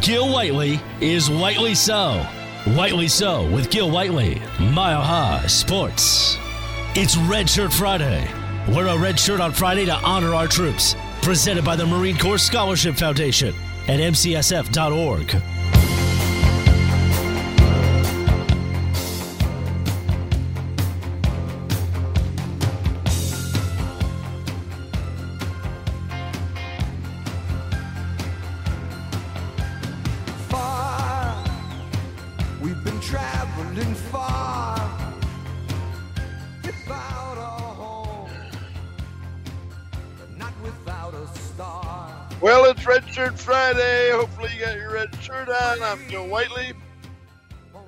Gil Whiteley is Whiteley So. Whiteley So with Gil Whiteley. Mile High Sports. It's Red Shirt Friday. Wear a red shirt on Friday to honor our troops. Presented by the Marine Corps Scholarship Foundation at mcsf.org. Shirt Friday. Hopefully, you got your red shirt on. I'm Joe Whiteley.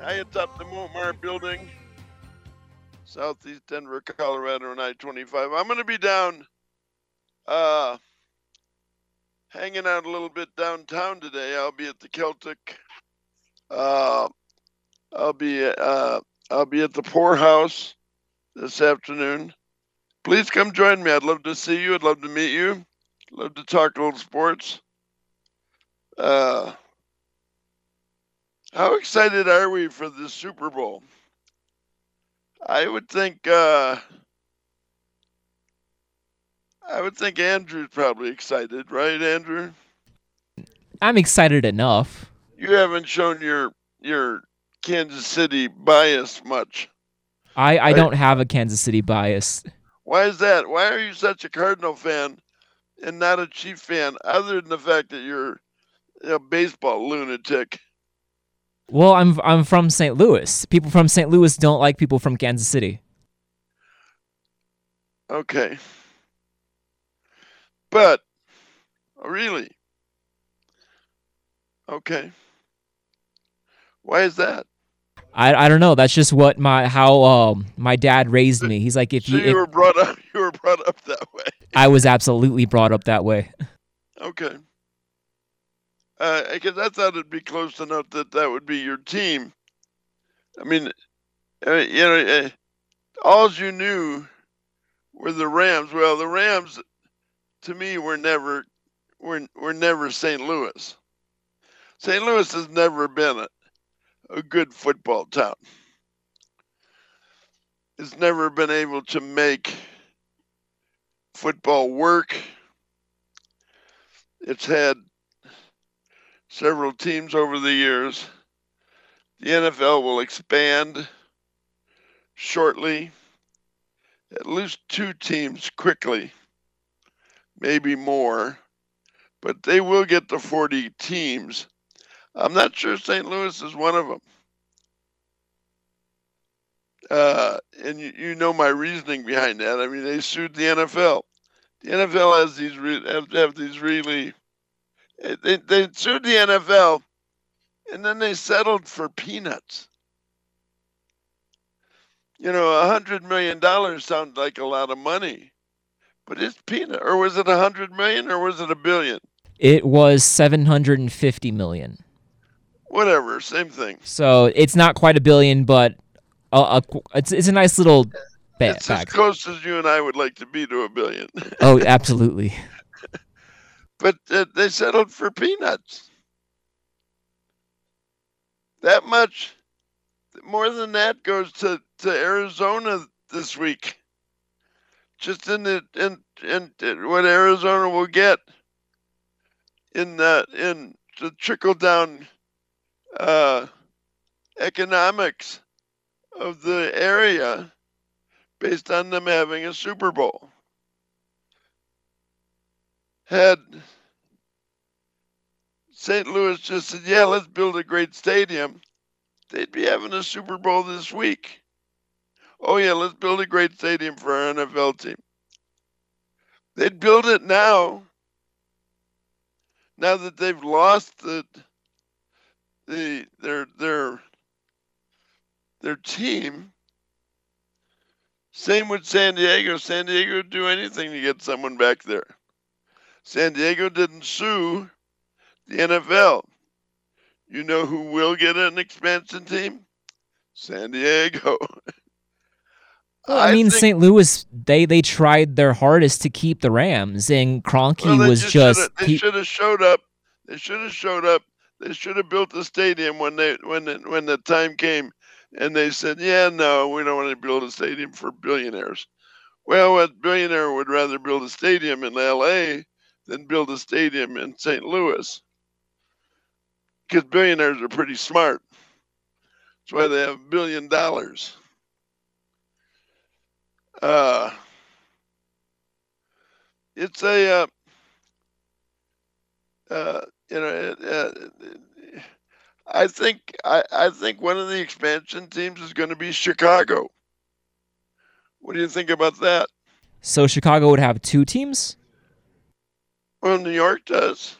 I atop the Montmar building, southeast Denver, Colorado, on I 25. I'm going to be down, uh, hanging out a little bit downtown today. I'll be at the Celtic. Uh, I'll be uh, I'll be at the Poorhouse this afternoon. Please come join me. I'd love to see you. I'd love to meet you. Love to talk a little sports. Uh, how excited are we for the Super Bowl? I would think uh, I would think Andrew's probably excited, right, Andrew? I'm excited enough. You haven't shown your your Kansas City bias much. I, I Right. don't have a Kansas City bias. Why is that? Why are you such a Cardinal fan and not a Chief fan, other than the fact that you're a baseball lunatic? Well, I'm I'm from St. Louis. People from St. Louis don't like people from Kansas City. Okay. But really? Okay. Why is that? I, I don't know. That's just what my how um my dad raised me. He's like if So you, you if- were brought up you were brought up that way. I was absolutely brought up that way. Okay. Uh, I guess I thought it'd be close enough that that would be your team. I mean, uh, you know, uh, all you knew were the Rams. Well, the Rams, to me, were never were were never St. Louis. St. Louis has never been a, a good football town. It's never been able to make football work. It's had several teams over the years. The NFL will expand shortly, at least two teams quickly, maybe more, but they will get to 40 teams. I'm not sure St. Louis is one of them. Uh, and you, you know my reasoning behind that. I mean, they sued the NFL. The NFL has these re- have, have these really they, they sued the NFL and then they settled for peanuts. You know, a hundred million dollars sounds like a lot of money, but it's peanut. Or was it a hundred million or was it a billion? It was 750 million. Whatever, same thing. So it's not quite a billion, but a, a, it's it's a nice little ba- It's as close as you and I would like to be to a billion. Oh, absolutely. But uh, they settled for peanuts. That much, more than that goes to, to Arizona this week. Just in the in, in in what Arizona will get in the in the trickle down uh, economics of the area based on them having a Super Bowl. Had St. Louis just said, "Yeah, let's build a great stadium," they'd be having a Super Bowl this week. oh yeah, let's build a great stadium for our NFL team. They'd build it now. Now that they've lost the the their their their team. Same with San Diego. San Diego would do anything to get someone back there. San Diego didn't sue the NFL. You know who will get an expansion team? San Diego. Well, I, mean, think- St. Louis they they tried their hardest to keep the Rams, and Kroenke Well, was just just they he- should have showed up. They should have showed up. They should have built the stadium when they when the, when the time came, and they said, "Yeah, no, we don't want to build a stadium for billionaires." Well, what billionaire would rather build a stadium in L.A. than build a stadium in St. Louis? Because billionaires are pretty smart. That's why they have a billion dollars. Uh, it's a uh, uh, you know, uh, I think I, I think one of the expansion teams is going to be Chicago. What do you think about that? so Chicago would have two teams. Well, New York does.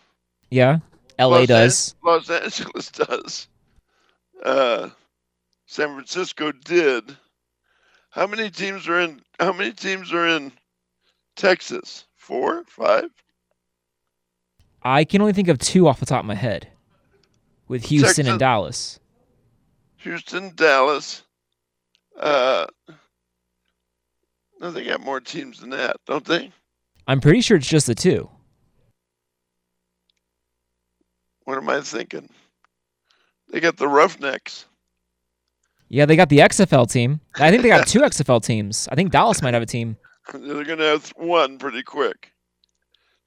Yeah, L.A. Los does. An- Los Angeles does. Uh, San Francisco did. How many teams are in? How many teams are in Texas? Four, five. I can only think of two off the top of my head, with Houston Texas- and Dallas. Houston, Dallas. Uh, no, they got more teams than that, don't they? I'm pretty sure it's just the two. What am I thinking? They got the Roughnecks. Yeah, they got the XFL team. I think they got two XFL teams. I think Dallas might have a team. They're going to have one pretty quick.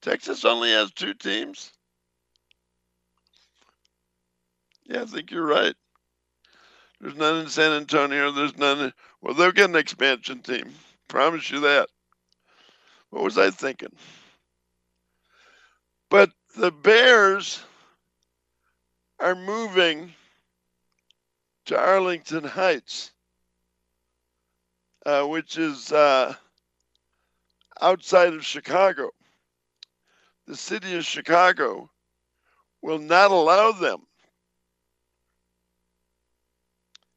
Texas only has two teams. Yeah, I think you're right. There's none in San Antonio. There's none. In, well, they'll get an expansion team. Promise you that. What was I thinking? But the Bears are moving to Arlington Heights, uh, which is uh, outside of Chicago. The city of Chicago will not allow them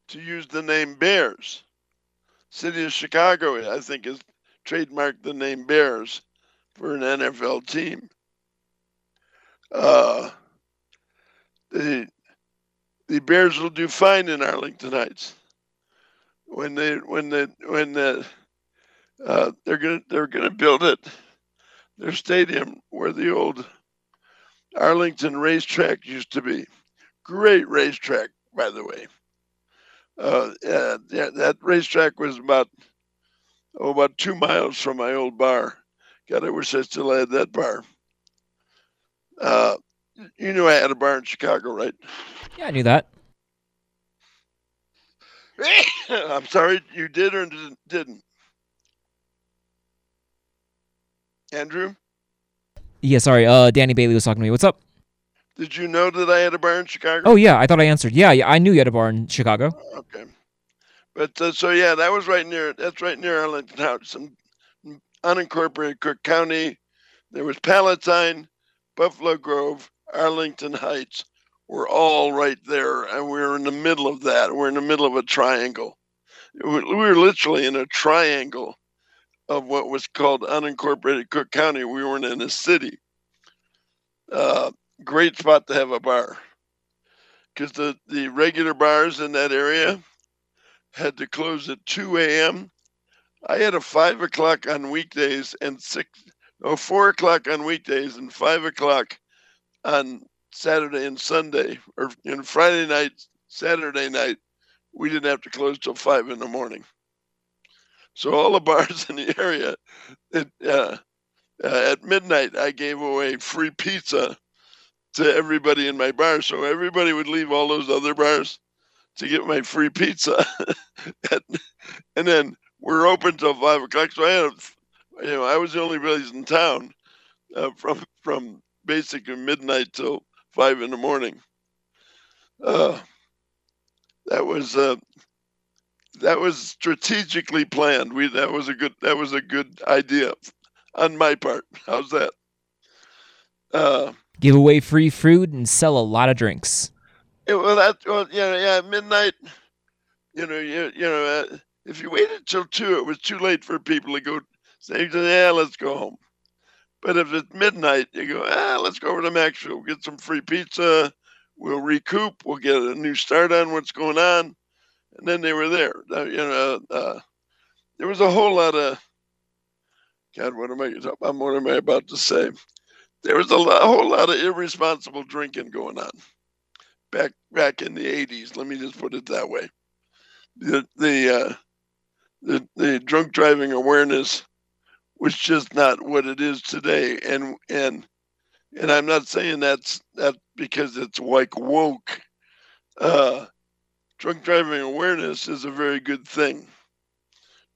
to use the name Bears. City of Chicago, I think, has trademarked the name Bears for an NFL team. Uh, the the Bears will do fine in Arlington Heights when they when the when the uh, they're gonna they're gonna build it their stadium where the old Arlington racetrack used to be. Great racetrack, by the way. Uh, yeah, yeah, that racetrack was about oh about two miles from my old bar. God, I wish I still had that bar. Uh, you knew I had a bar in Chicago, right? Yeah, I knew that. I'm sorry, you did or didn't- didn't? Andrew, Yeah, sorry. Uh, Danny Bailey was talking to me. What's up? did you know that I had a bar in Chicago? Oh yeah, I thought I answered. Yeah, yeah, I knew you had a bar in Chicago. Okay. But uh, so yeah, that was right near. That's right near Arlington Heights, some unincorporated Cook County. There was Palatine, Buffalo Grove, Arlington Heights. We're all right there, and we were in the middle of that. We're in the middle of a triangle. We we were literally in a triangle of what was called unincorporated Cook County. We weren't in a city. Uh, great spot to have a bar because the, the regular bars in that area had to close at 2 a.m. I had a five o'clock on weekdays and 6 or 4 o'clock on weekdays and five o'clock on Saturday and Sunday, or you know, Friday night, Saturday night. We didn't have to close till five in the morning. So all the bars in the area, it, uh, uh, at midnight, I gave away free pizza to everybody in my bar. So everybody would leave all those other bars to get my free pizza. and, and then we're open till five o'clock. So I had, you know, I was the only place in town uh, from from basically midnight till five in the morning. Uh, that was uh, that was strategically planned. We that was a good that was a good idea on my part. How's that? Uh, Give away free food and sell a lot of drinks. it, well, that well, yeah, yeah, midnight. You know, you you know, uh, if you waited till two, it was too late for people to go say, "Yeah, let's go home." But if it's midnight, you go, "Ah, let's go over to Maxwell, get some free pizza. We'll recoup. We'll get a new start on what's going on." And then they were there. You know, uh, there was a whole lot of God. What am I? What am I about to say? There was a, lot, a whole lot of irresponsible drinking going on back back in the 80s. Let me just put it that way. The the uh, the, the drunk driving awareness was just not what it is today, and and and I'm not saying that's that because it's like woke. Uh, drunk driving awareness is a very good thing.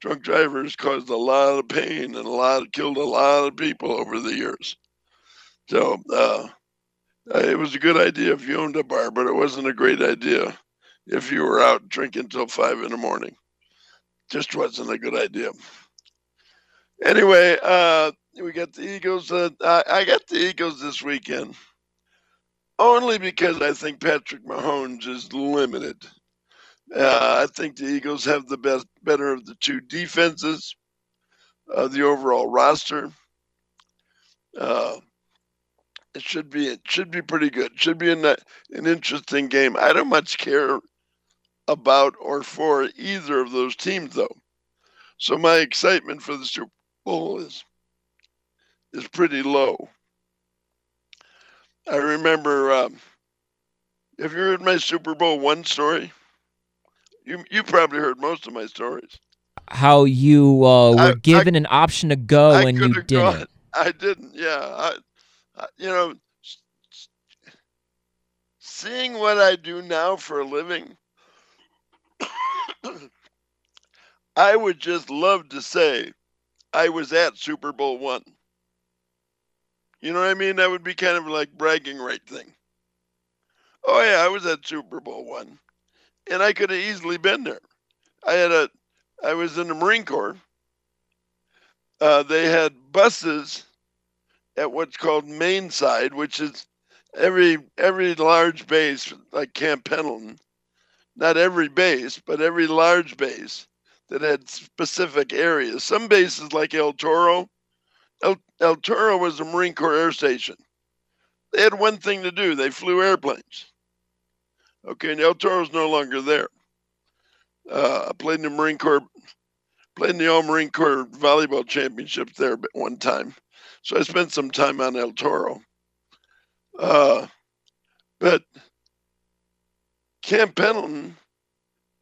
Drunk drivers caused a lot of pain and a lot killed a lot of people over the years. So uh, uh, it was a good idea if you owned a bar, but it wasn't a great idea if you were out drinking till five in the morning. Just wasn't a good idea. Anyway, uh, we got the Eagles. Uh, I, got the Eagles this weekend only because I think Patrick Mahomes is limited. Uh, I think the Eagles have the best, better of the two defenses, uh, the overall roster. Uh, it should be it should be pretty good. It Should be an, an interesting game. I don't much care about or for either of those teams though. So my excitement for the Super Bowl is is pretty low. I remember um, have you heard my Super Bowl one story? You you probably heard most of my stories. How you uh, were I- I- given an option to go I and you coulda gone. didn't. I didn't. Yeah, I, I you know, seeing what I do now for a living, I would just love to say I was at Super Bowl one. You know what I mean? That would be kind of like bragging right thing. Oh yeah, I was at Super Bowl one, and I could have easily been there. I had a, I was in the Marine Corps. Uh, they had buses at what's called Main Side, which is every every large base like Camp Pendleton. Not every base, but every large base that had specific areas. Some bases like El Toro, El, El Toro was a Marine Corps air station. They had one thing to do: they flew airplanes. Okay, and El Toro's no longer there. Uh, I played in the Marine Corps, played in the All Marine Corps volleyball Championship there one time. So I spent some time on El Toro. Uh, but Camp Pendleton,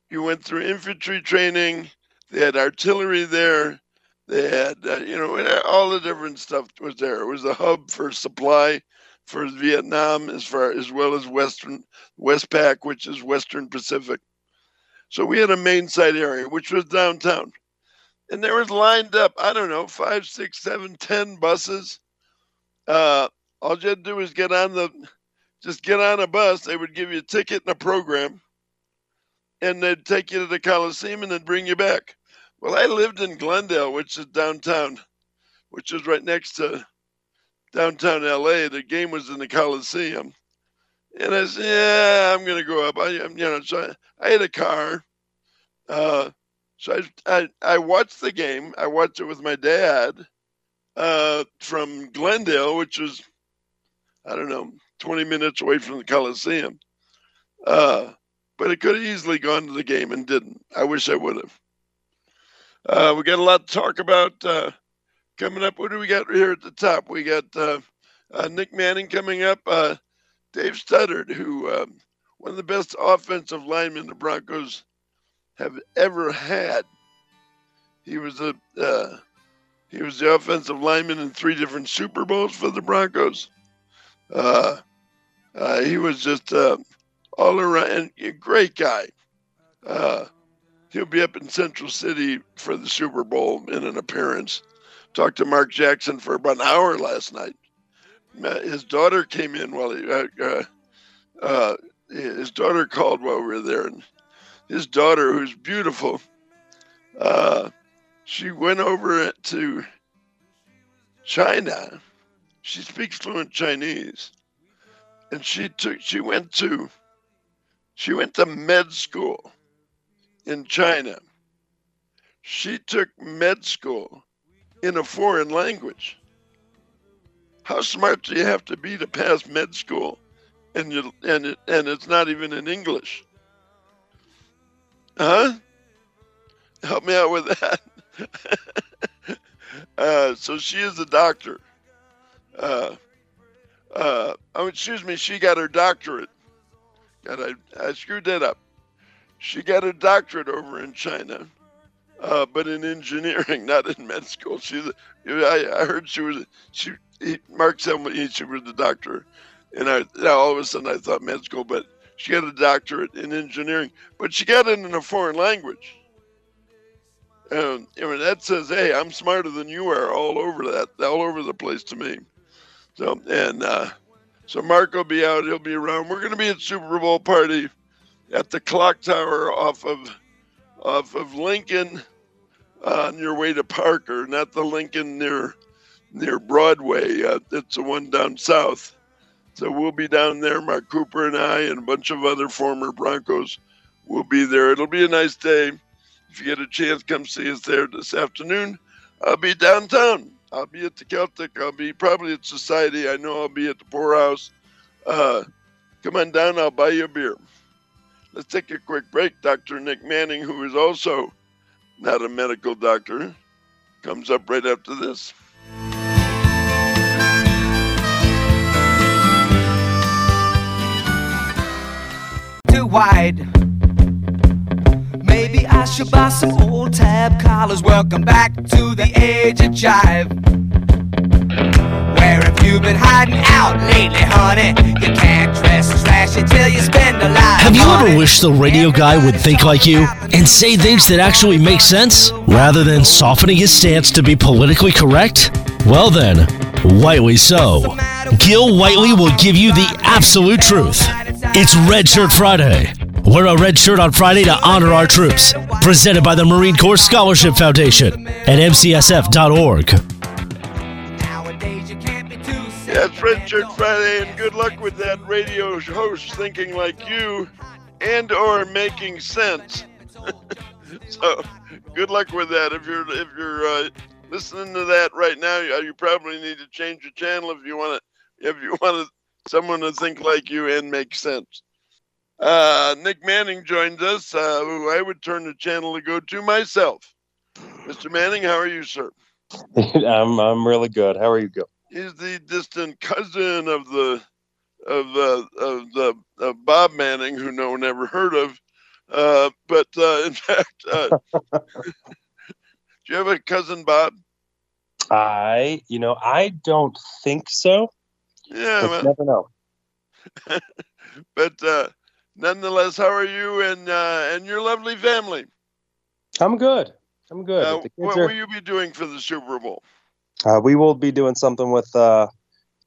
you went through infantry training. They had artillery there. They had, uh, you know, all the different stuff was there. It was a hub for supply for Vietnam, as far as well as Western Westpac, which is Western Pacific. So we had a main site area, which was downtown, and there was lined up. I don't know, five, six, seven, ten buses. Uh, all you had to do was get on the, just get on a bus. They would give you a ticket and a program, and they'd take you to the Coliseum and then bring you back. Well, I lived in Glendale, which is downtown, which is right next to downtown LA. The game was in the Coliseum. And I said, yeah, I'm going to go up. I, you know, so I, I had a car. Uh, so I, I, I watched the game. I watched it with my dad uh, from Glendale, which was, I don't know, 20 minutes away from the Coliseum. Uh, but it could have easily gone to the game and didn't. I wish I would have. Uh, we got a lot to talk about uh, coming up. What do we got here at the top? We got uh, uh, Nick Manning coming up. Uh, Dave Studdard, who um, one of the best offensive linemen the Broncos have ever had. He was a uh, he was the offensive lineman in three different Super Bowls for the Broncos. He was just all around a great guy. He'll be up in Central City for the Super Bowl in an appearance. Talked to Mark Jackson for about an hour last night. His daughter came in while he, uh, uh, uh, his daughter called while we were there, and his daughter, who's beautiful, Uh, she went over to China. She speaks fluent Chinese, and she took. She went to. She went to med school in China. She took med school in a foreign language. How smart do you have to be to pass med school, and you and it, and it's not even in English? Huh? Help me out with that. uh, so she is a doctor. Uh, uh, oh, excuse me. She got her doctorate. God, I, I screwed that up. She got a doctorate over in China, uh, but in engineering, not in med school. She's. I, I heard she was. She. He, Mark me she was the doctor, and I all of a sudden I thought med school, but she got a doctorate in engineering, but she got it in a foreign language. And you know, that says, "Hey, I'm smarter than you are." All over that, all over the place to me. So and uh, so Mark will be out. He'll be around. We're going to be at Super Bowl party at the clock tower off of off of Lincoln uh, on your way to Parker, not the Lincoln near near Broadway. Uh, it's the one down south. So we'll be down there. Mark Cooper and I and a bunch of other former Broncos will be there. It'll be a nice day. If you get a chance, come see us there this afternoon. I'll be downtown. I'll be at the Celtic. I'll be probably at Society. I know I'll be at the Poorhouse. Uh, come on down. I'll buy you a beer. Let's take a quick break. Dr. Nick Manning, who is also not a medical doctor, comes up right after this. Too wide. Maybe I should buy some old tab collars. Welcome back to the age of jive. Where have you been hiding out lately, honey? You can't dress till you spend a lot. Have you ever wished the radio guy would think like you and say things that actually make sense rather than softening his stance to be politically correct? Well then, Whiteley so. Gil Whiteley will give you the absolute truth. It's Red Shirt Friday. Wear a red shirt on Friday to honor our troops. Presented by the Marine Corps Scholarship Foundation at mcsf.org. Nowadays Richard Friday, and good luck with that radio host thinking like you and or making sense. so, good luck with that. If you're if you're uh, listening to that right now, you, you probably need to change your channel if you want to if you want someone to think like you and make sense. Uh, Nick Manning joins us, uh, who I would turn the channel to go to myself. Mr. Manning, how are you, sir? I'm I'm really good. How are you, Gil? He's the distant cousin of the of the of the of Bob Manning, who no one ever heard of. Uh, but uh, in fact, uh, do you have a cousin Bob? I, you know, I don't think so. Yeah, But well, never know. but uh, nonetheless, how are you and uh, and your lovely family? I'm good. I'm good. Uh, what are, will you be doing for the Super Bowl? Uh, we will be doing something with uh,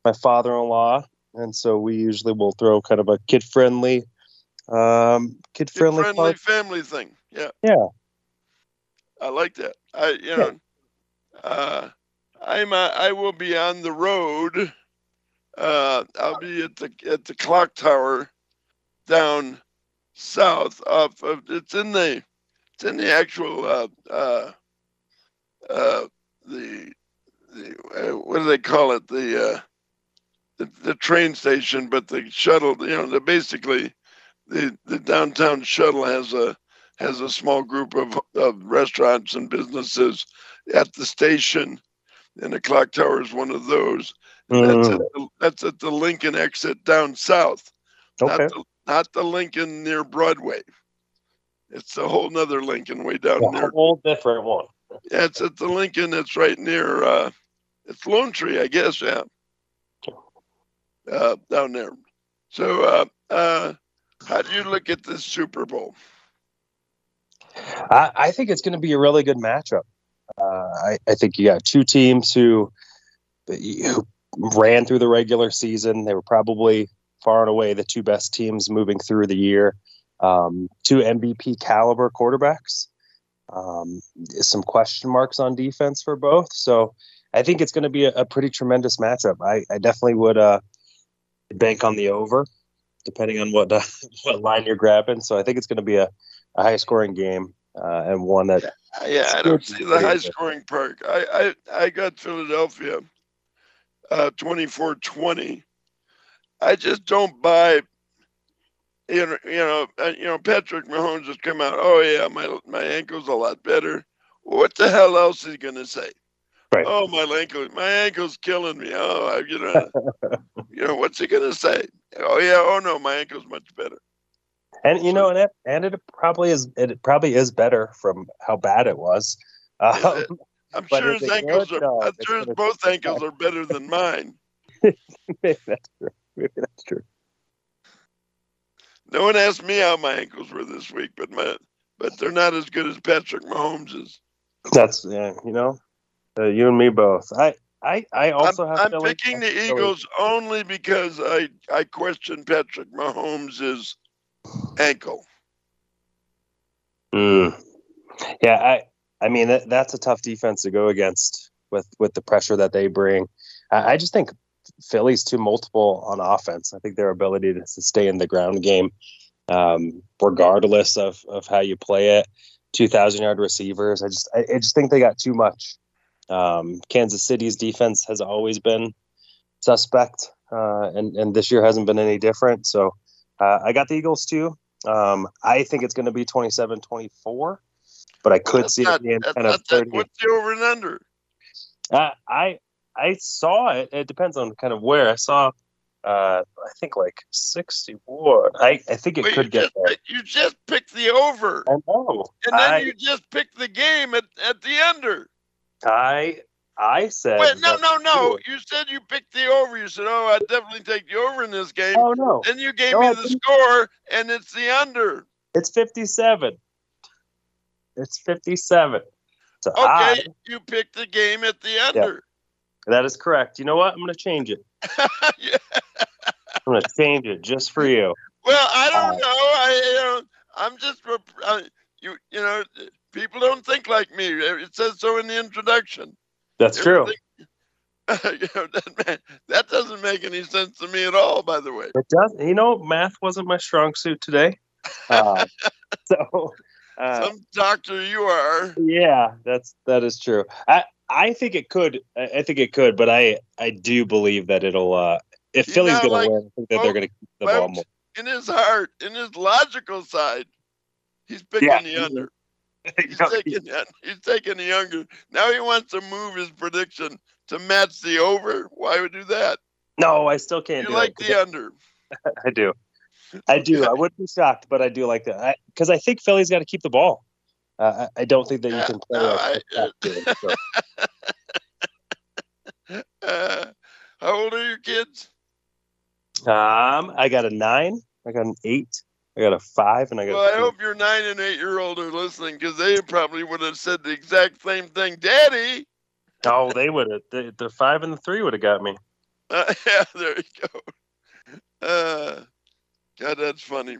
my father-in-law, and so we usually will throw kind of a kid-friendly, um, kid-friendly, friendly party. family thing. Yeah. Yeah. I like that. I you know, uh, I'm uh, I will be on the road. Uh, I'll be at the at the clock tower down south off of it's in the it's in the actual uh, uh, uh, the what do they call it the uh, the, the train station but the shuttle you know the basically the the downtown shuttle has a has a small group of, of restaurants and businesses at the station and the clock tower is one of those that's, Mm, at the, that's at the lincoln exit down south okay. not, the, not the lincoln near broadway it's a whole nother lincoln way down there. A whole different one. yeah, it's at the Lincoln. It's right near. Uh, it's Lone Tree, I guess. Yeah. Uh, down there. So, uh, uh, how do you look at this Super Bowl? I, I think it's going to be a really good matchup. Uh, I, I think you got two teams who, who ran through the regular season. They were probably far and away the two best teams moving through the year. Um, two MVP caliber quarterbacks. Um, some question marks on defense for both. So I think it's going to be a, a, pretty tremendous matchup. I, I definitely would uh, bank on the over, depending on what uh, what line you're grabbing. So I think it's going to be a, a high scoring game uh, and one that. Yeah, I don't see the high scoring part. I, I, I got Philadelphia uh, 24 20. I just don't buy you know, you know, uh, you know, Patrick Mahomes just come out. Oh yeah, my my ankle's a lot better. What the hell else is he gonna say? Right. Oh my ankle, my ankle's killing me. Oh, I, you know, you know, what's he gonna say? Oh yeah, oh no, my ankle's much better. And you know, and it, and it probably is. It probably is better from how bad it was. Um, I'm sure his ankles are. No, I'm sure his both ankles are better than mine. Maybe that's true. Maybe that's true. No one asked me how my ankles were this week, but my but they're not as good as Patrick Mahomes's. That's yeah, you know, uh, you and me both. I I I also I'm, have. I'm picking the Eagles only because I I question Patrick Mahomes's ankle. Mm. Yeah, I I mean that, that's a tough defense to go against with with the pressure that they bring. I, I just think Philly's too multiple on offense. I think their ability to sustain the ground game, um, regardless of, of how you play it, 2,000 yard receivers. I just I, I, just think they got too much. Um, Kansas City's defense has always been suspect, uh, and and this year hasn't been any different. So uh, I got the Eagles too. Um, I think it's going to be 27-24, but I could that's see not, it being kind of 30. What's the over and under? Uh, I I saw it. It depends on kind of where I saw. Uh, I think like sixty-four. I, I think it could get just, there. You just picked the over. I know. And then I, you just picked the game at, at the under. I I said. Wait, no, no, no. You said you picked the over. You said, "Oh, I'd definitely take the over in this game." Oh no. Then you gave no, me the score, and it's the under. It's fifty-seven. It's fifty-seven. So okay, I, you picked the game at the under. That is correct. You know what? I'm going to change it. yeah. I'm going to change it just for you. Well, I don't uh, know. I you know, I'm just uh, you. You know, people don't think like me. It says so in the introduction. That's true. you know, that, that doesn't make any sense to me at all. By the way, it does. You know, math wasn't my strong suit today. Uh, so. Uh, Some doctor you are. Yeah, that's that is true. I I think it could. I think it could, but I I do believe that it'll. uh If Philly's going like, to win, I think that they're going to keep the ball more. In his heart, in his logical side, he's picking yeah, the under. He's taking he's taking the under. Now he wants to move his prediction to match the over. Why would you do that? No, I still can't. You do like the under? I do. I do. I wouldn't be shocked, but I do like that because I, I, think Philly's got to keep the ball. Uh, I don't think that you can play. No, I, game, so. uh, how old are your kids? Um, I got a nine. I got an eight. I got a five, and I got. Well, I hope your nine and eight year old are listening because they probably would have said the exact same thing, Daddy. Oh, they would have. The, the five and the three would have got me. Uh, yeah, there you go. Uh, God, that's funny.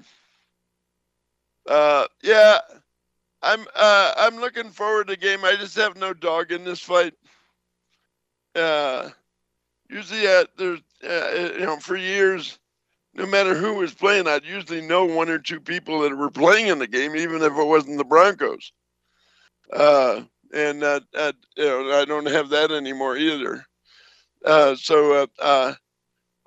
Uh, yeah, I'm uh, I'm looking forward to the game. I just have no dog in this fight. Uh, usually, uh, there's uh, you know for years, no matter who was playing, I'd usually know one or two people that were playing in the game, even if it wasn't the Broncos. Uh, and uh, uh, you know, I don't have that anymore either. Uh, so uh, uh,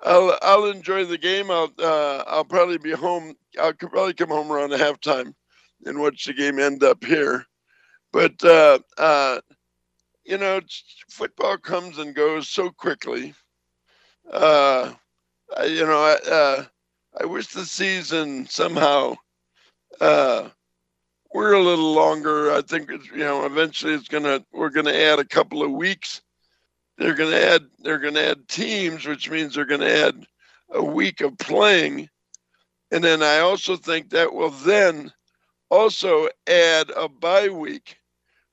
I'll I'll enjoy the game. I'll uh, I'll probably be home. I'll probably come home around halftime and watch the game end up here. But you know, football comes and goes so quickly. Uh, I, you know, I, uh, I wish the season somehow uh, we're a little longer. I think it's, you know, eventually it's gonna we're gonna add a couple of weeks. They're gonna add they're gonna add teams, which means they're gonna add a week of playing, and then I also think that will then also add a bye week,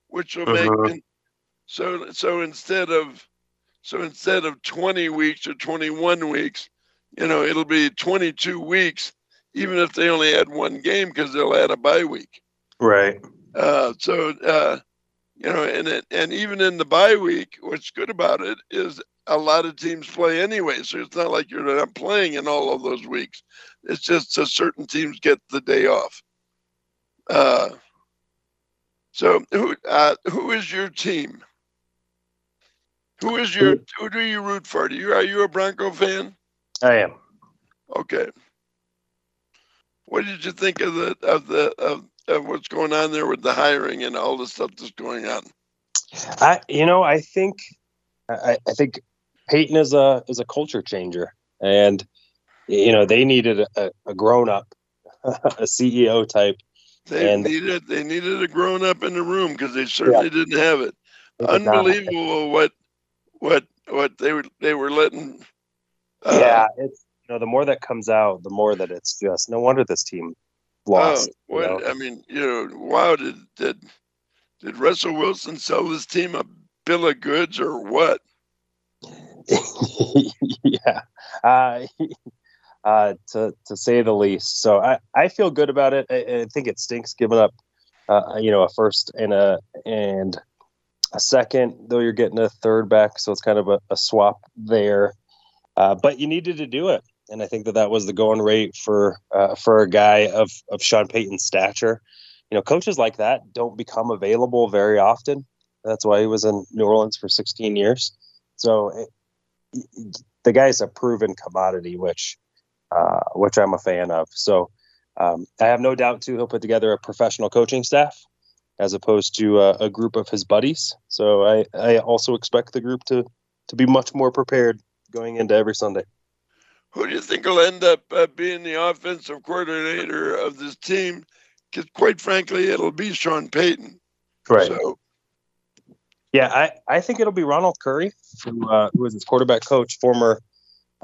which will make uh-huh. so so instead of so instead of 20 weeks or 21 weeks, you know, it'll be 22 weeks, even if they only had one game because they'll add a bye week. Right. Uh, so uh, you know, and it, and even in the bye week, what's good about it is a lot of teams play anyway. So it's not like you're not playing in all of those weeks. It's just that certain teams get the day off. Uh, so who uh, who is your team? Who is your who do you root for? Do you are you a Bronco fan? I am. Okay. What did you think of the of the of, of what's going on there with the hiring and all the stuff that's going on? I you know I think I, I think Peyton is a is a culture changer, and you know they needed a, a grown up, a CEO type. They and needed they needed a grown up in the room because they certainly Yeah. didn't have it. They did not. Unbelievable what what what they were they were letting. Yeah, it's you know the more that comes out, the more that it's just no wonder this team lost. Oh, you what know? I mean, you know, wow! Did did did Russell Wilson sell this team a bill of goods or what? yeah, uh, uh, to to say the least. So I, I feel good about it. I, I think it stinks giving up, uh, you know, a first and a and a second. Though you're getting a third back, so it's kind of a, a swap there. Uh, but you needed to do it, and I think that that was the going rate for uh, for a guy of of Sean Payton's stature. You know, coaches like that don't become available very often. That's why he was in New Orleans for 16 years. So it, the guy's a proven commodity, which uh, which I'm a fan of. So um, I have no doubt too he'll put together a professional coaching staff as opposed to uh, a group of his buddies. So I, I also expect the group to to be much more prepared going into every Sunday. Who do you think will end up uh, being the offensive coordinator of this team? Because quite frankly, it'll be Sean Payton. So Yeah, I, I think it'll be Ronald Curry, who, uh, who was his quarterback coach, former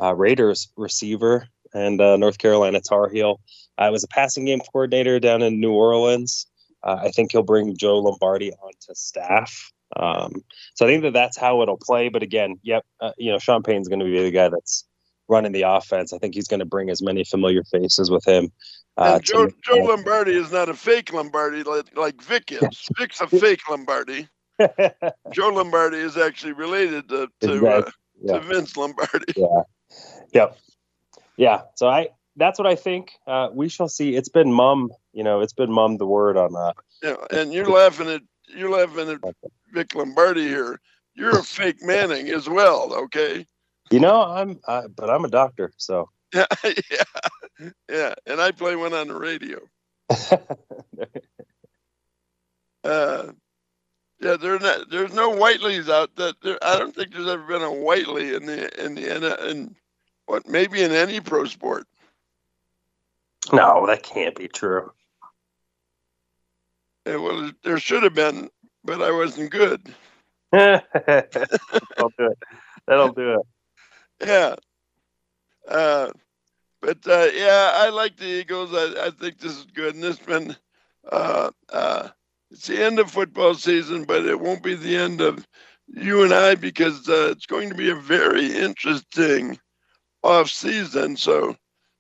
uh, Raiders receiver, and uh, North Carolina Tar Heel. I was a passing game coordinator down in New Orleans. Uh, I think he'll bring Joe Lombardi onto staff. Um, so I think that that's how it'll play. But again, yep, uh, you know, Sean Payton's going to be the guy that's running the offense. I think he's going to bring as many familiar faces with him. Uh, to Joe, Joe Lombardi is not a fake Lombardi like, like Vic is. Vic's a fake Lombardi. Joe Lombardi is actually related to, to, uh, Yeah. to Vince Lombardi. yeah yep yeah so i that's what i think uh we shall see it's been mum you know it's been mum the word on that Yeah, and you're laughing at you're laughing at Vic Lombardi here. You're a fake Manning as well, okay? you know i'm uh, but i'm a doctor so Yeah, yeah, yeah. And I play one on the radio. Uh, yeah, there not, there's no Whiteleys out that there, I don't think there's ever been a Whiteley in the in the in, in what maybe in any pro sport. no that can't be true Yeah, was there should have been, but I wasn't good. that'll do it that'll do it Yeah. Uh, but uh, yeah, I like the Eagles. I, I think this is good, and this been uh, uh, it's the end of football season, but it won't be the end of you and I because uh, it's going to be a very interesting off season. So,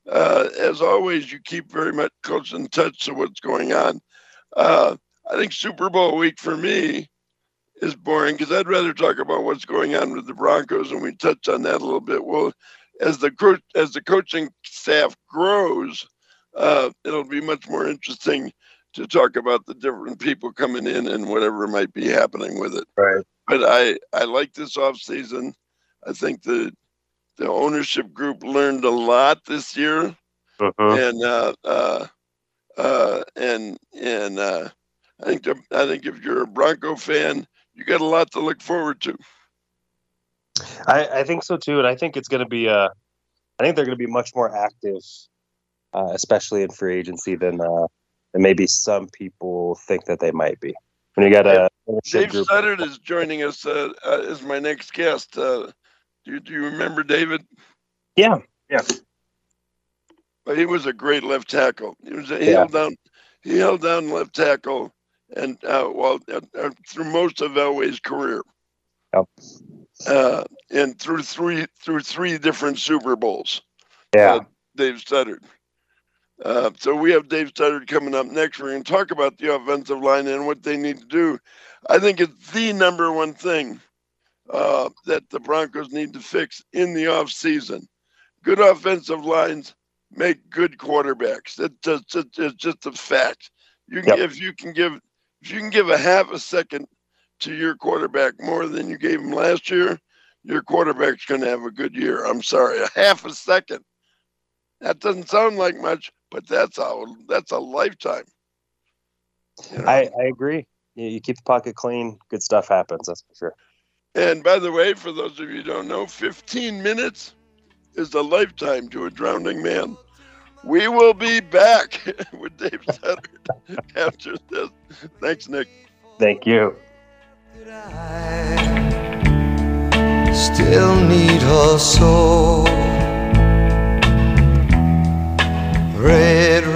uh, as always, you keep very much close in touch to what's going on. Uh, I think Super Bowl week for me is boring because I'd rather talk about what's going on with the Broncos, and we touched on that a little bit. Well, as the as the coaching staff grows, uh, it'll be much more interesting to talk about the different people coming in and whatever might be happening with it. right But I I like this off season. I think the the ownership group learned a lot this year Mhm. and uh, uh, uh, and and uh, I think the, I think if you're a Bronco fan, you got a lot to look forward to. I, I think so too, and I think it's going to be. Uh, I think they're going to be much more active, uh, especially in free agency than uh, than maybe some people think that they might be. When you got a ownership Dave group, Studdard is joining us uh, uh, as my next guest. Uh, do, do you remember David? yeah, yeah, But he was a great left tackle. He was he Yeah. held down he held down left tackle and uh, well uh, through most of Elway's career. Yep. Uh, and through three through three different Super Bowls. yeah. uh, Dave Studdard. Uh, so we have Dave Studdard coming up next. We're going to talk about the offensive line and what they need to do. I think it's the number one thing uh, that the Broncos need to fix in the offseason. Good offensive lines make good quarterbacks. It's just, it's just a fact. You can, Yep. if you can give if you can give a half a second to your quarterback more than you gave him last year, your quarterback's going to have a good year. I'm sorry, a half a second. That doesn't sound like much, but that's a that's a lifetime. You know? I, I agree. You, you keep the pocket clean, good stuff happens. That's for sure. And by the way, for those of you who don't know, 15 minutes is a lifetime to a drowning man. We will be back with Dave Studdard after this. Thanks, Nick. Thank you. Still need her soul. Red, red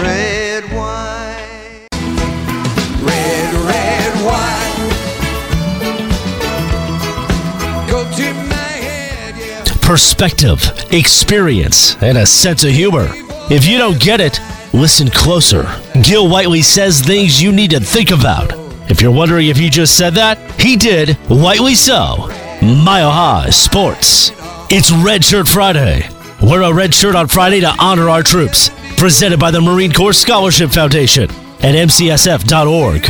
Perspective, experience, and a sense of humor. If you don't get it, listen closer. Gil Whiteley says things you need to think about. If you're wondering if he just said that, he did. Whiteley so. Mile High Sports. It's Red Shirt Friday. Wear a red shirt on Friday to honor our troops. Presented by the Marine Corps Scholarship Foundation at mcsf.org.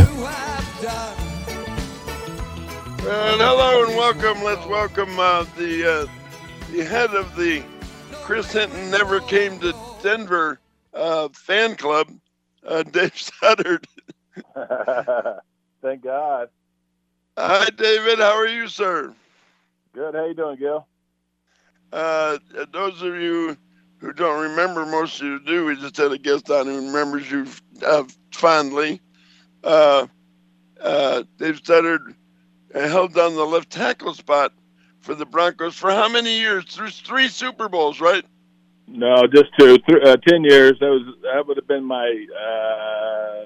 And hello and welcome. Let's welcome uh, the uh, the head of the Chris Hinton never came to Denver uh, fan club, uh, Dave Studdard. Thank God. Hi, David. How are you, sir? Good. How you doing, Gil? Uh, those of you who don't remember, most of you do. We just had a guest on who remembers you uh, fondly. Uh, uh, Dave Studdard held down the left tackle spot for the Broncos for how many years? Through three Super Bowls, right? No, just two. Th- uh, ten years. That was that would have been my uh,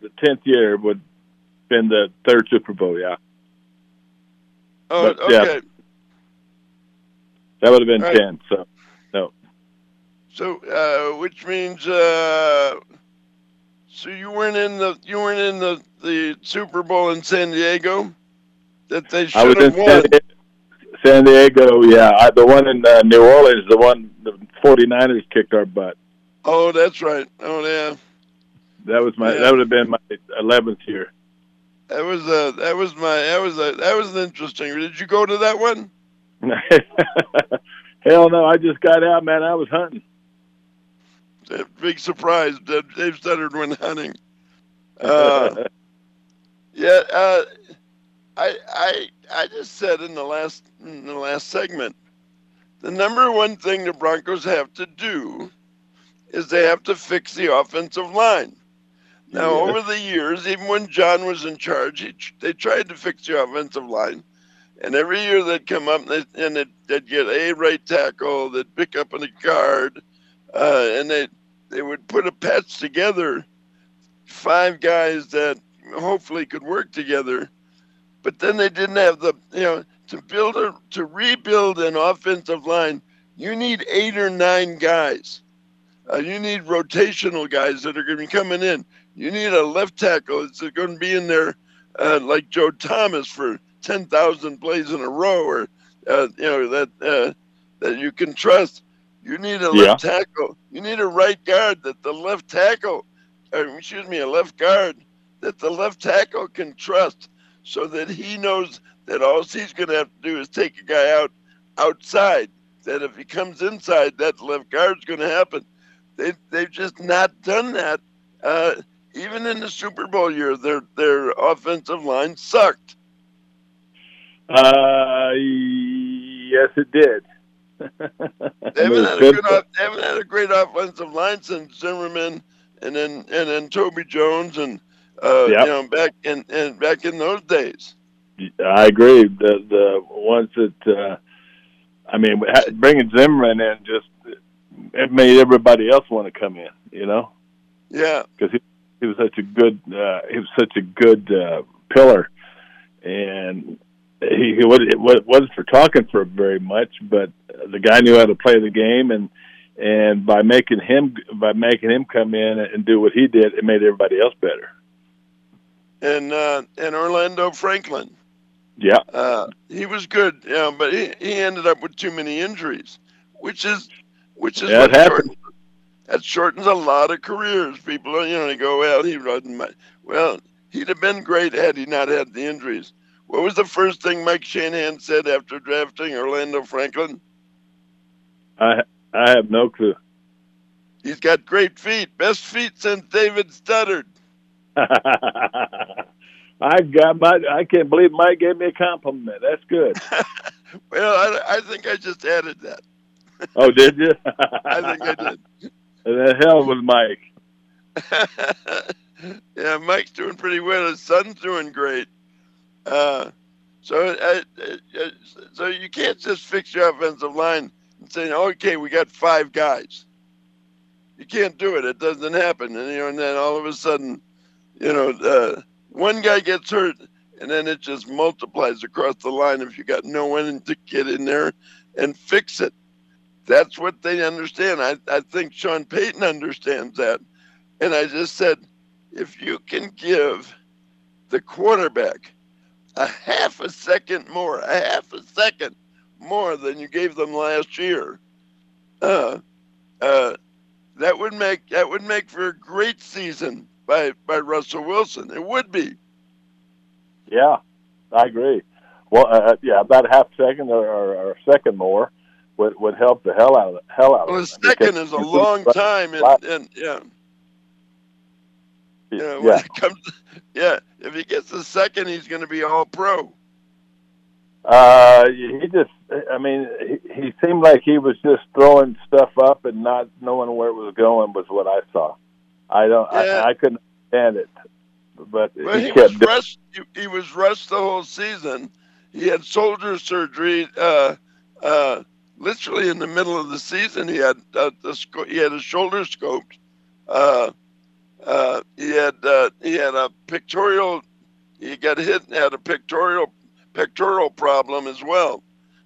the tenth year would have been the third Super Bowl. Yeah, Oh, But, yeah. okay. that would have been ten. So no, So, uh, which means, uh, so you weren't in the you weren't in the, the Super Bowl in San Diego that they should have won. San Diego. San Diego yeah, I, the one in uh, New Orleans, the one the 49ers kicked our butt. Oh, that's right. Oh, yeah. That was my Yeah. that would have been my eleventh year. That was uh that was my that was a that was an interesting. Did you go to that one? Hell no! I just got out, man. I was hunting. A big surprise. Dave Studdard went hunting. Uh, yeah, uh, I I I just said in the last in the last segment, the number one thing the Broncos have to do is they have to fix the offensive line. Now, Yeah. over the years, even when John was in charge, he, they tried to fix the offensive line. And every year they'd come up and they'd, and they'd, they'd get a right tackle, they'd pick up a guard, uh, and they they would put a patch together, five guys that hopefully could work together. But then they didn't have the you know to build a to rebuild an offensive line. You need eight or nine guys. Uh, you need rotational guys that are going to be coming in. You need a left tackle that's going to be in there, uh, like Joe Thomas for ten thousand plays in a row, or uh, you know that uh, that you can trust. You need a left tackle. You need a right guard that the left tackle, or excuse me, a left guard that the left tackle can trust, so that he knows that all he's going to have to do is take a guy out outside. That if he comes inside, that left guard's going to happen. They they've just not done that. Uh, even in the Super Bowl year, their their offensive line sucked. Uh, yes, it did. They haven't had a good off, they haven't had a great offensive line since Zimmerman and then and then Tony Jones and uh, Yep. you know back in and back in those days. I agree. The the ones that uh, I mean, bringing Zimmerman in just it made everybody else want to come in. You know, Yeah, because he he was such a good uh, he was such a good uh, pillar, and he, he was, it wasn't for talking for very much, but the guy knew how to play the game, and and by making him by making him come in and do what he did, it made everybody else better. And uh, and Orlando Franklin. Yeah. Uh, he was good, yeah, but he, he ended up with too many injuries, which is which is Yeah, what shortens, that shortens a lot of careers. People, you know, they go, well, he wasn't. my-" Well, he'd have been great had he not had the injuries. What was the first thing Mike Shanahan said after drafting Orlando Franklin? I I have no clue. He's got great feet, best feet since David Studdard. I got my. I can't believe Mike gave me a compliment. That's good. Well, I, I think I just added that. oh, did you? I think I did. the hell with Mike. yeah, Mike's doing pretty well. His son's doing great. Uh, so, uh, uh, so you can't just fix your offensive line and say, "Okay, we got five guys." You can't do it. It doesn't happen. And you know, and then all of a sudden, you know, uh, one guy gets hurt, and then it just multiplies across the line if you got no one to get in there and fix it. That's what they understand. I, I think Sean Payton understands that. And I just said, if you can give the quarterback a half a second more, a half a second more than you gave them last year, uh, uh, that would make that would make for a great season by by Russell Wilson. It would be. Yeah, I agree. Well, uh, yeah, about a half second or, or, or a second more would would help the hell out of the hell out Well, of it. second is a long time, and, and yeah, you know, Yeah, comes, yeah, if he gets a second, he's going to be all pro. uh, he just. I mean, he, he seemed like he was just throwing stuff up and not knowing where it was going. Was what I saw. I don't. Yeah. I, I couldn't stand it, but Well, he he kept. was rushed. He, he was rushed the whole season. He had shoulder surgery. Uh, uh, literally in the middle of the season, he had uh, the sco- he had a shoulder scoped. Uh, uh, he had uh, he had a pictorial. He got hit and had a pictorial pectoral problem as well.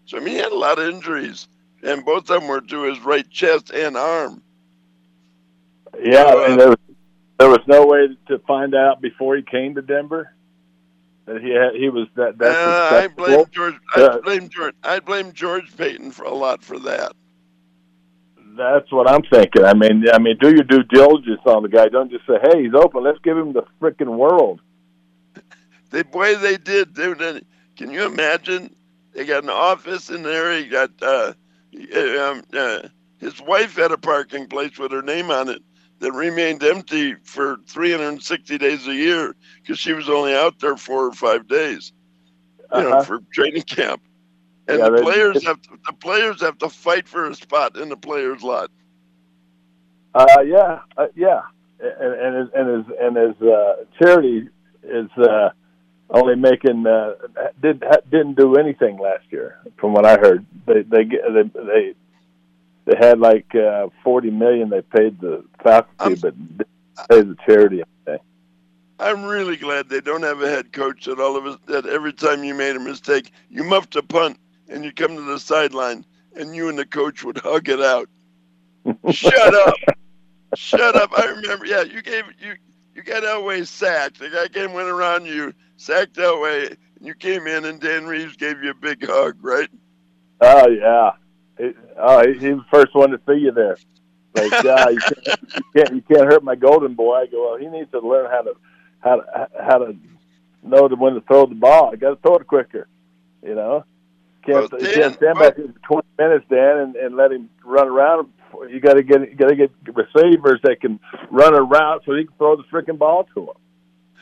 So I mean, he had a lot of injuries, and both of them were to his right chest and arm. Yeah, uh, and there was there was no way to find out before he came to Denver that he had he was that that's Uh, I blame. George. I blame George. I blame George Paton for a lot for that. That's what I'm thinking. I mean, I mean, do your due diligence on the guy. Don't just say, "Hey, he's open. Let's give him the freaking world." The way they did, they- can you imagine? They got an office in there. He got uh, um, uh, his wife had a parking place with her name on it that remained empty for 360 days a year because she was only out there four or five days, you know, Uh-huh. for training camp. And Yeah, the players have to, the players have to fight for a spot in the players' lot. Uh, yeah, uh, yeah, and and his and his and his uh, charity is uh, only making uh, did didn't do anything last year, from what I heard. They they they they, they had like uh, forty million they paid the faculty, but didn't pay the charity. I'm really glad they don't have a head coach that all of us that every time you made a mistake, you muffed a punt and you come to the sideline and you and the coach would hug it out. Shut up. Shut up. I remember yeah, you gave you you got Elway sacked. The guy came went around you, sacked Elway, and you came in and Dan Reeves gave you a big hug, right? Oh yeah, It- oh he, he was the first one to see you there. Like, yeah, you can't, you can't you can't hurt my golden boy. I go, well, he needs to learn how to how to how to know when to throw the ball. I got to throw it quicker. You know, can't Well, Dan, can't stand back for twenty minutes, Dan, and, and let him run around. You got to get you got to get receivers that can run around so he can throw the freaking ball to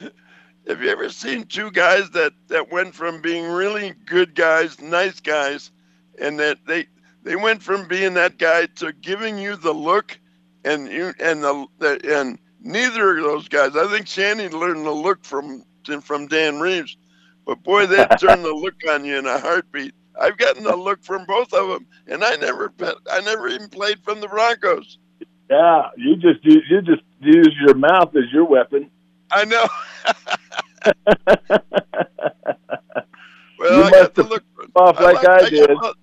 him. Have you ever seen two guys that that went from being really good guys, nice guys, and that they they went from being that guy to giving you the look, and you and the, the and neither of those guys. I think Shanny learned the look from from Dan Reeves, but boy, they turned the look on you in a heartbeat. I've gotten the look from both of them, and I never I never even played from the Broncos. Yeah, you just you, you just use your mouth as your weapon. I know. you Well, I must got the have look. off like I, got did. the-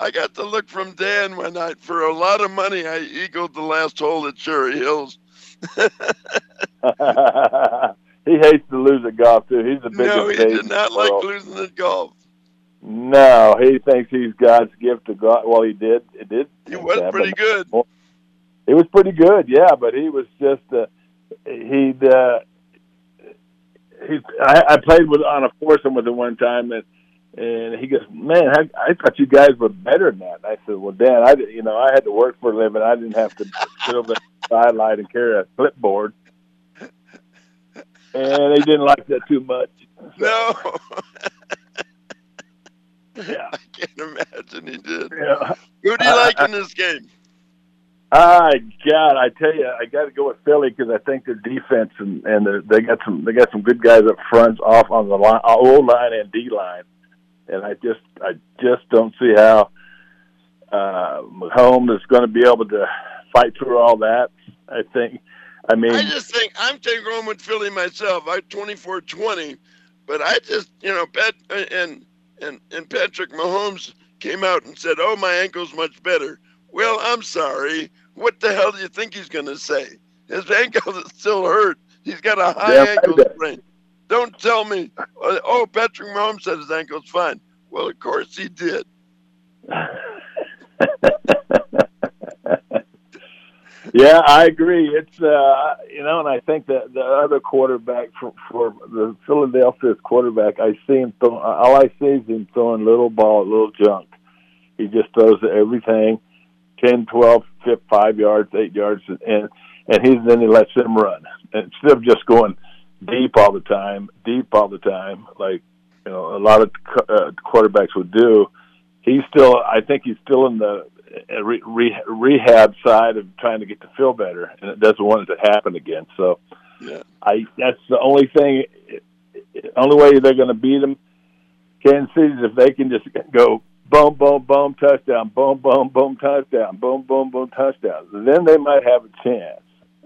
I got to look from Dan one night for a lot of money. I eagled the last hole at Cherry Hills. he hates to lose at golf too. He's the biggest. no, he did not like losing at golf. No, he thinks he's God's gift to God. Well, he did. It did. He was that, pretty good. He was pretty good, yeah, but he was just uh, he'd uh, he. I, I played with on a foursome with him one time, and and he goes, "Man, I, I thought you guys were better than that." And I said, "Well, Dan, I you know I had to work for a living. I didn't have to sit over the sideline and carry a clipboard." And he didn't like that too much. No, Yeah. I can't imagine he did. Yeah. Who do you like I- in this game? Ah, God, I tell you, I got to go with Philly because I think their defense and and they got some they got some good guys up front, off on the line, O line and D line, and I just I just don't see how uh, Mahomes is going to be able to fight through all that. I think. I mean, I just think I'm taking going with Philly myself. I 24-20, but I just you know Pat and and and Patrick Mahomes came out and said, "Oh, my ankle's much better." Well, I'm sorry. What the hell do you think he's going to say? His ankle is still hurt. He's got a high Yeah, ankle sprain. Don't tell me. uh, Oh, Patrick Mahomes said his ankle's fine. Well, of course he did. yeah, I agree. It's uh, you know, and I think that the other quarterback for for the Philadelphia's quarterback, I see him throw. All I see is him throwing little ball, little junk. He just throws everything, ten, twelve, five yards, eight yards, and and he's then he lets them run instead of just going deep all the time, deep all the time, like you know a lot of uh, quarterbacks would do. He's still, I think he's still in the uh, re- re- rehab side of trying to get to feel better, and it doesn't want it to happen again. So, Yeah. I that's the only thing, only way they're going to beat them. Kansas City is if they can just go boom, boom, boom, touchdown, boom, boom, boom, touchdown, boom, boom, boom, touchdown. Then they might have a chance.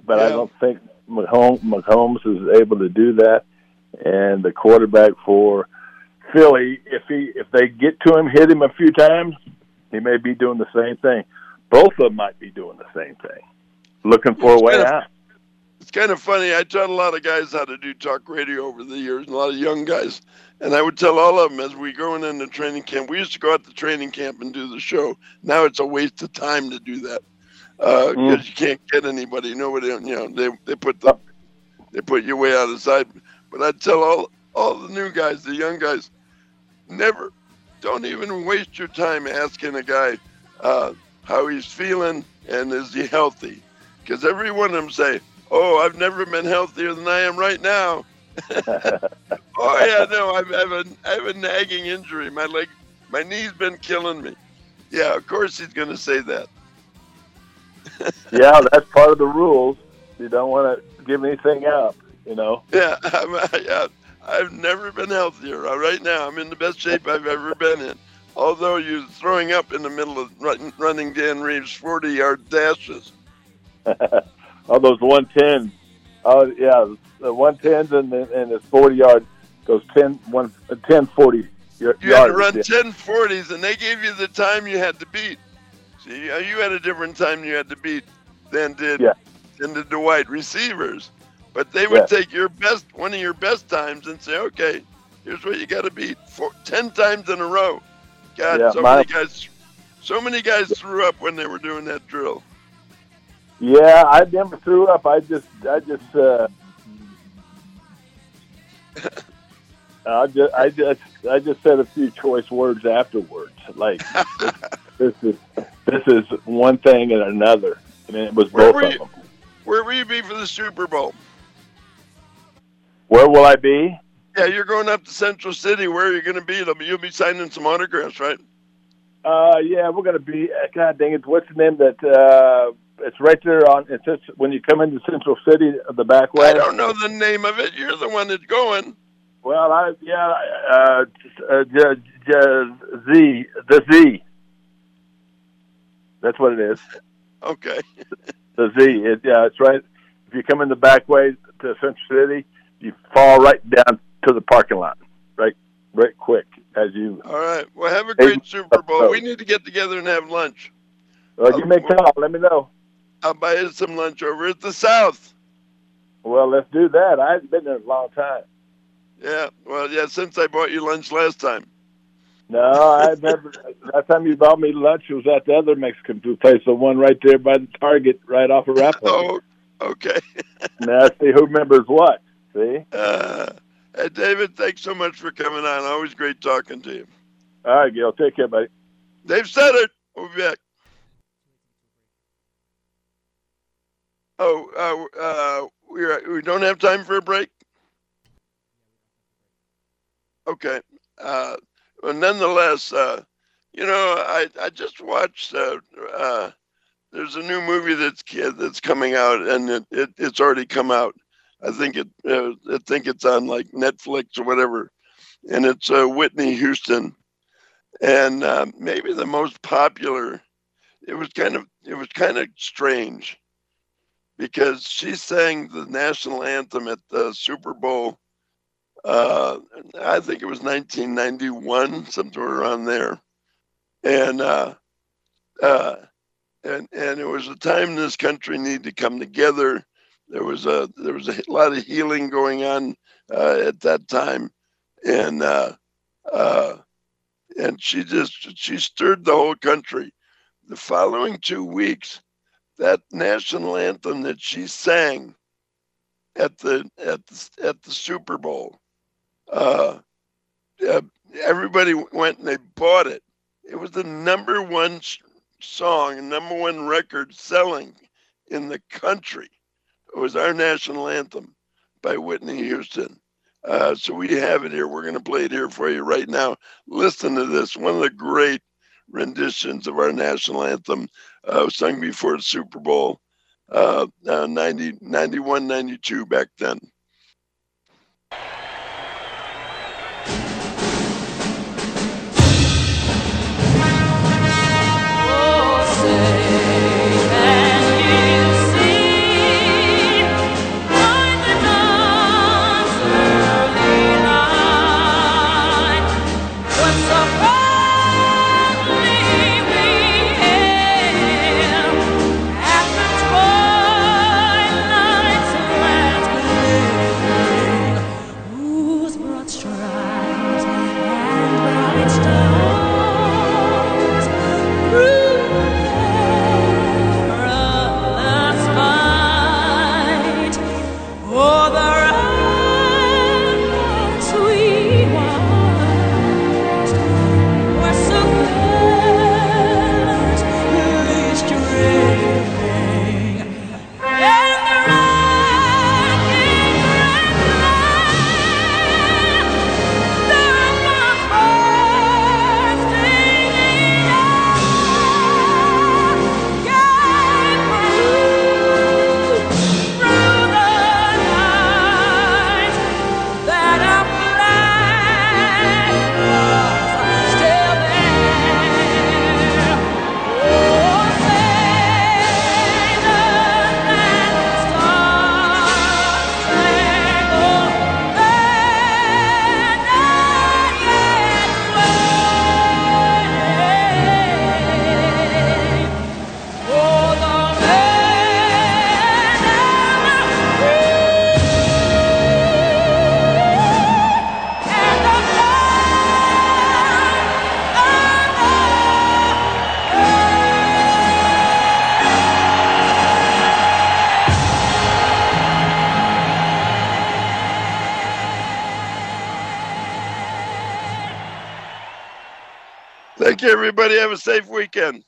But I don't think Mahomes is able to do that. And the quarterback for Philly, if he if they get to him, hit him a few times, he may be doing the same thing. Both of them might be doing the same thing, looking for a way It's out. It's kind of funny. I taught a lot of guys how to do talk radio over the years, a lot of young guys. And I would tell all of them as we going into training camp. We used to go out to training camp and do the show. Now it's a waste of time to do that because Mm. you can't get anybody. Nobody, you know, they they put the they put you way out of sight. But I tell all all the new guys, the young guys, never, don't even waste your time asking a guy uh, how he's feeling and is he healthy, because every one of them say, "Oh, I've never been healthier than I am right now." oh yeah, no, I've, I have a I have a nagging injury. My leg, my knee's been killing me. Yeah, of course he's going to say that. yeah, that's part of the rules. You don't want to give anything up, you know. Yeah, I'm, yeah, I've never been healthier. Uh, Right now, I'm in the best shape I've ever been in. Although you're throwing up in the middle of run, running Dan Reeves 40 yard dashes. All those one tens. Oh yeah, the one tens and the, and his forty yard goes 10, one, uh, 10 40 y- You had to run yeah. 10 40s, and they gave you the time you had to beat. See, uh, you had a different time you had to beat than did Yeah. than did the wide receivers. But they would Yeah. take your best, one of your best times, and say, "Okay, here's what you got to beat four, ten times in a row." God, Yeah, so my- many guys, so many guys threw up when they were doing that drill. Yeah, I never threw up. I just, I just, uh, I just, I just, I just said a few choice words afterwards. Like this, this is, this is one thing and another. I mean, it was Where both of you? them. Where will you be for the Super Bowl? Where will I be? Yeah, you're going up to Central City. Where are you going to be? You'll be- signing some autographs, right? Uh, yeah, we're gonna be. uh, God dang it! What's the name that? Uh, it's right there on. It's just when you come into Central City, the back way. I don't know the name of it. You're the one that's going. Well, I yeah, uh, uh, Z, the Z. That's what it is. Okay. The Z. It, yeah, it's right. If you come in the back way to Central City, you fall right down to the parking lot. Right. right quick as you. All right. Well, have a great Super Bowl. Oh. We need to get together and have lunch. Well, give me a uh, call. Let me know. I'll buy you some lunch over at the South. Well, let's do that. I haven't been there a long time. Yeah. Well, yeah. Since I bought you lunch last time. No, I never. Last time you bought me lunch was at the other Mexican food place, the one right there by the Target, right off of Rapid. Oh, okay. now see who remembers what. See. Uh, hey, David, thanks so much for coming on. Always great talking to you. All right, Gil. Take care, buddy. They've said it. We'll be back. Oh, uh, uh, we we don't have time for a break. Okay. Uh, well, nonetheless, uh, you know, I I just watched. Uh, uh, there's a new movie that's that's coming out, and it, it it's already come out. I think it uh, I think it's on like Netflix or whatever, and it's uh, Whitney Houston, and uh, maybe the most popular. It was kind of it was kind of strange because she sang the national anthem at the Super Bowl. Uh, I think it was 1991, somewhere around there, and uh, uh, and and it was a time this country needed to come together. There was a there was a lot of healing going on uh, at that time, and uh, uh, and she just she stirred the whole country. The following two weeks, that national anthem that she sang at the at the, at the Super Bowl, uh, uh, everybody went and they bought it. It was the number one song, number one record selling in the country. It was our national anthem by Whitney Houston. Uh, so we have it here. We're going to play it here for you right now. Listen to this. One of the great renditions of our national anthem uh, sung before the Super Bowl, uh, uh, 90, 91, 92 back then. You, everybody. Have a safe weekend.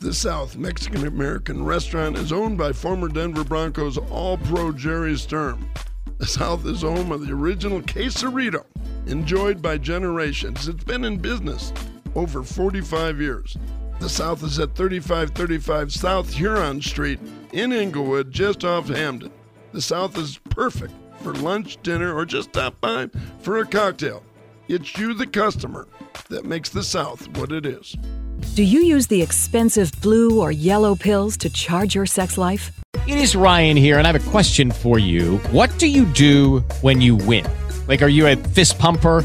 The South Mexican American restaurant is owned by former Denver Broncos All Pro Jerry Sturm. The South is home of the original quesarito, enjoyed by generations. It's been in business over 45 years. The South is at 3535 South Huron Street in Englewood, just off Hampden. The South is perfect for lunch, dinner, or just stop by for a cocktail. It's you, the customer, that makes the South what it is. Do you use the expensive blue or yellow pills to charge your sex life? It is Ryan here, and I have a question for you. What do you do when you win? Like, are you a fist pumper?